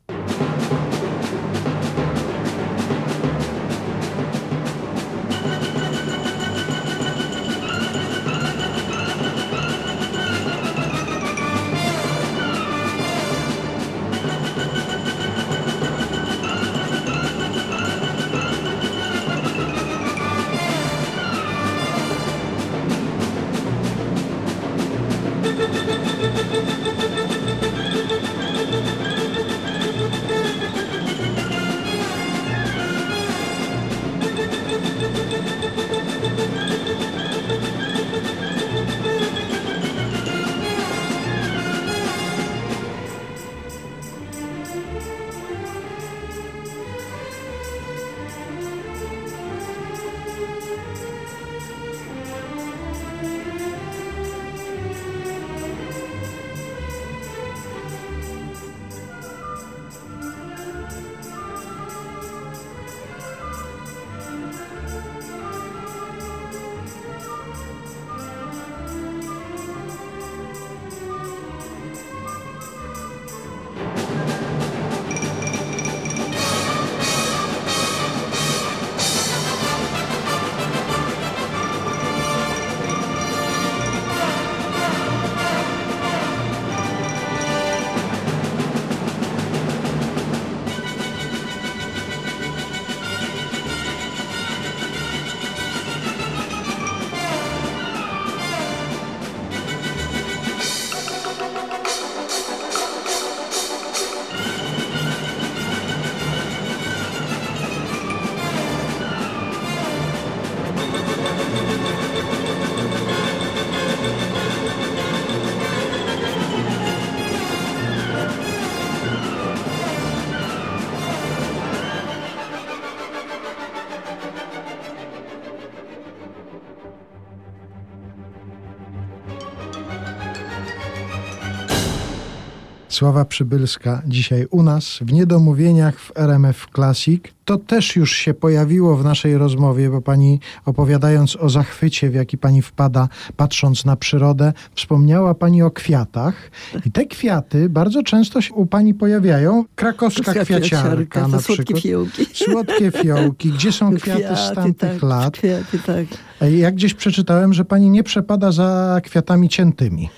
Sława Przybylska dzisiaj u nas w Niedomówieniach w RMF Classic. To też już się pojawiło w naszej rozmowie, bo pani opowiadając o zachwycie, w jaki pani wpada, patrząc na przyrodę, wspomniała pani o kwiatach. I te kwiaty bardzo często się u pani pojawiają. Krakowska kwiaciarka na słodkie przykład. Fiołki. Słodkie fiołki. Gdzie są kwiaty, kwiaty z tamtych tak, lat? Kwiaty, tak. Ja gdzieś przeczytałem, że pani nie przepada za kwiatami ciętymi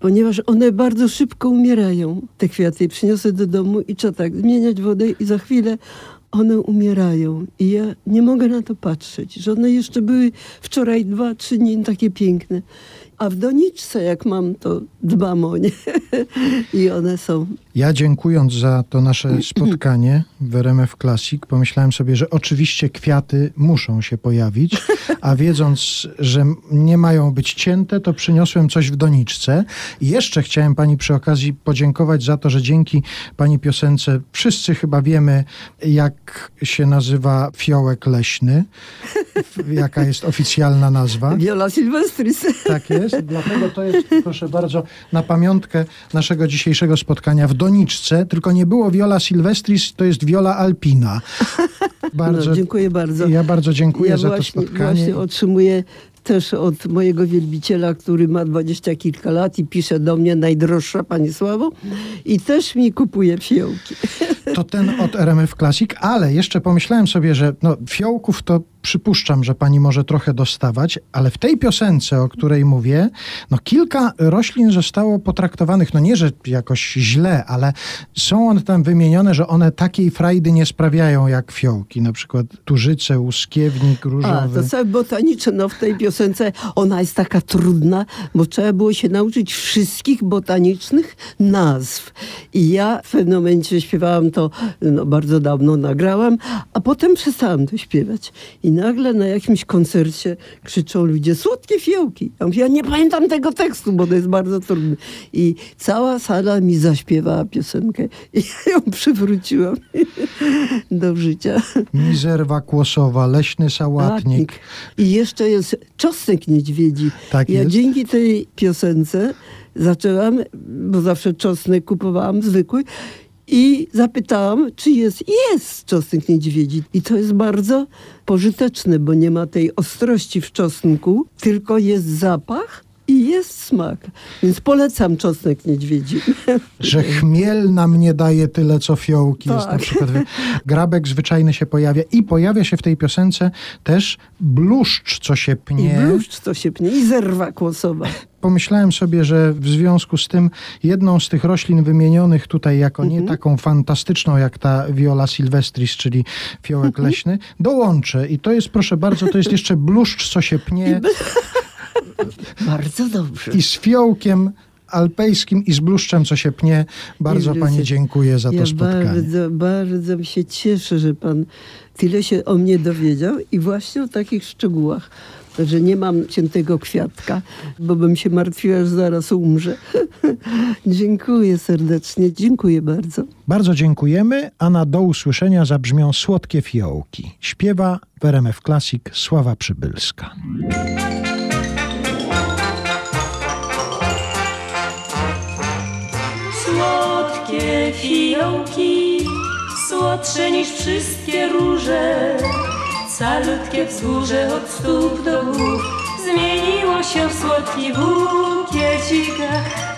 ponieważ one bardzo szybko umierają, te kwiaty. Przyniosę do domu i trzeba tak zmieniać wodę i za chwilę one umierają. I ja nie mogę na to patrzeć, że one jeszcze były wczoraj dwa, trzy dni takie piękne. A w doniczce, jak mam, to dbam o nie. I one są. Ja dziękując za to nasze spotkanie w RMF Classic, pomyślałem sobie, że oczywiście kwiaty muszą się pojawić, a wiedząc, że nie mają być cięte, to przyniosłem coś w doniczce. I jeszcze chciałem pani przy okazji podziękować za to, że dzięki pani piosence wszyscy chyba wiemy, jak się nazywa fiołek leśny, jaka jest oficjalna nazwa. Viola silvestris. Tak jest dlatego to jest, proszę bardzo, na pamiątkę naszego dzisiejszego spotkania w doniczce, tylko nie było Viola Silvestris, to jest Viola Alpina. Bardzo, no, dziękuję bardzo. Ja bardzo dziękuję ja za właśnie, to spotkanie. Właśnie otrzymuję też od mojego wielbiciela, który ma dwadzieścia kilka lat i pisze do mnie najdroższa Pani Sławo i też mi kupuje fiołki. To ten od RMF Classic, ale jeszcze pomyślałem sobie, że no, fiołków to przypuszczam, że pani może trochę dostawać, ale w tej piosence, o której mówię, no kilka roślin zostało potraktowanych, no nie, że jakoś źle, ale są one tam wymienione, że one takiej frajdy nie sprawiają jak fiołki, na przykład turzyce, łuskiewnik, różowy. A, to całe botanicze, no w tej piosence ona jest taka trudna, bo trzeba było się nauczyć wszystkich botanicznych nazw. I ja w pewnym momencie śpiewałam to, no bardzo dawno nagrałam, a potem przestałam to śpiewać. I nagle na jakimś koncercie krzyczą ludzie słodkie fiołki. Ja mówię, ja nie pamiętam tego tekstu, bo to jest bardzo trudne. I cała sala mi zaśpiewała piosenkę i ja ją przywróciłam do życia. Mizerwa kłosowa, leśny sałatnik. I jeszcze jest czosnek niedźwiedzi. Tak ja jest. dzięki tej piosence zaczęłam, bo zawsze czosnek kupowałam zwykły, i zapytałam, czy jest. Jest czosnek niedźwiedzi. I to jest bardzo pożyteczne, bo nie ma tej ostrości w czosnku, tylko jest zapach i jest smak. Więc polecam czosnek niedźwiedzi. Że chmiel nam nie daje tyle, co fiołki. Tak. Jest na tak. przykład grabek zwyczajny się pojawia i pojawia się w tej piosence też bluszcz, co się pnie. I bluszcz, co się pnie i zerwa kłosowa pomyślałem sobie, że w związku z tym jedną z tych roślin wymienionych tutaj jako nie mhm. taką fantastyczną jak ta Viola silvestris, czyli fiołek mhm. leśny, dołączę. I to jest, proszę bardzo, to jest jeszcze bluszcz, co się pnie. Bardzo dobrze. I z fiołkiem alpejskim i z bluszczem, co się pnie. Bardzo Pani dziękuję za to ja spotkanie. Bardzo, bardzo się cieszę, że Pan tyle się o mnie dowiedział i właśnie o takich szczegółach że nie mam ciętego kwiatka, bo bym się martwiła, że zaraz umrze. dziękuję serdecznie, dziękuję bardzo. Bardzo dziękujemy, a na do usłyszenia zabrzmią Słodkie Fiołki. Śpiewa w RMF Classic Sława Przybylska. Słodkie fiołki, słodsze niż wszystkie róże. Salutkie wzgórze od stóp do głów Zmieniło się w słodki bukiecikach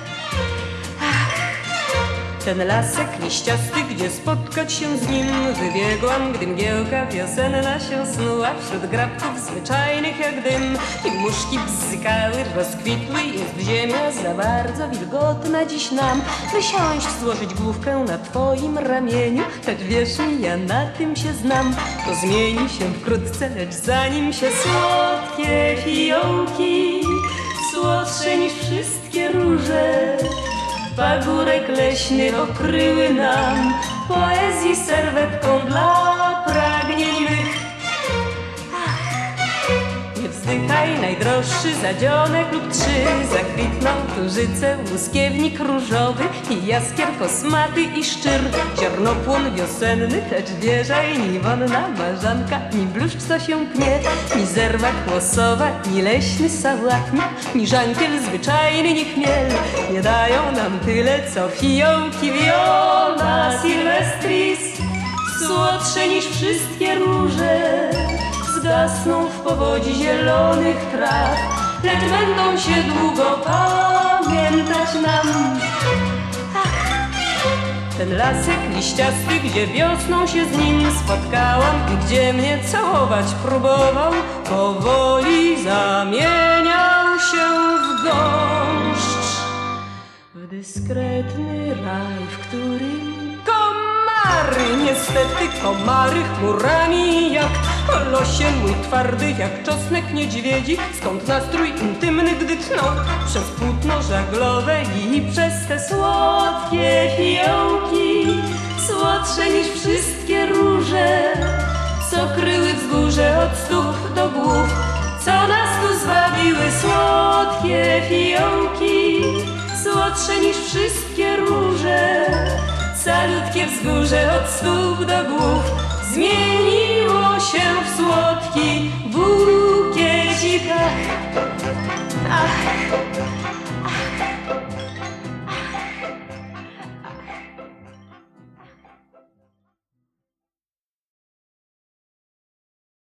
ten lasek liściasty, gdzie spotkać się z nim Wybiegłam, gdy mgiełka wiosenna się snuła Wśród grabków zwyczajnych jak dym. I muszki bzykały, rozkwitły Jest ziemia za bardzo wilgotna dziś nam. Wysiąść, złożyć główkę na twoim ramieniu Lecz wierz mi, ja na tym się znam. To zmieni się wkrótce, lecz zanim się słodkie fiołki Słodsze niż wszystkie róże Pagórek leśny okryły nam Poezji serwetką dla najdroższy zadzionek lub trzy. Zakwitną tużyce, łuskiewnik różowy I jaskier kosmaty i szczur Ziarnopłon wiosenny, lecz wieża i ni wonna marzanka Ni bluszcz, co się pnie, ni zerwa kłosowa Ni leśny sałatnik, ni żankiel zwyczajny, ni chmiel. Nie dają nam tyle, co fiołki wiona Silvestris. Słodsze niż wszystkie róże Zgasną w powodzi zielonych traw. Lecz będą się długo pamiętać nam. Ten lasek liściasty, gdzie wiosną się z nim spotkałam I gdzie mnie całować próbował Powoli zamieniał się w gąszcz W dyskretny raj, w którym komary Niestety komary chmurami jak losie mój twardy Jak czosnek niedźwiedzi. Skąd nastrój intymny, gdy tną Przez płótno żaglowe i przez te słodkie fiołki? Słodsze niż wszystkie róże Co kryły wzgórze od stóp do głów. Co nas tu zwabiły słodkie fiołki? Słodsze niż wszystkie róże Calutkie wzgórze od stóp do głów. Zmieniło się w słodki bukiecik Ach, ach,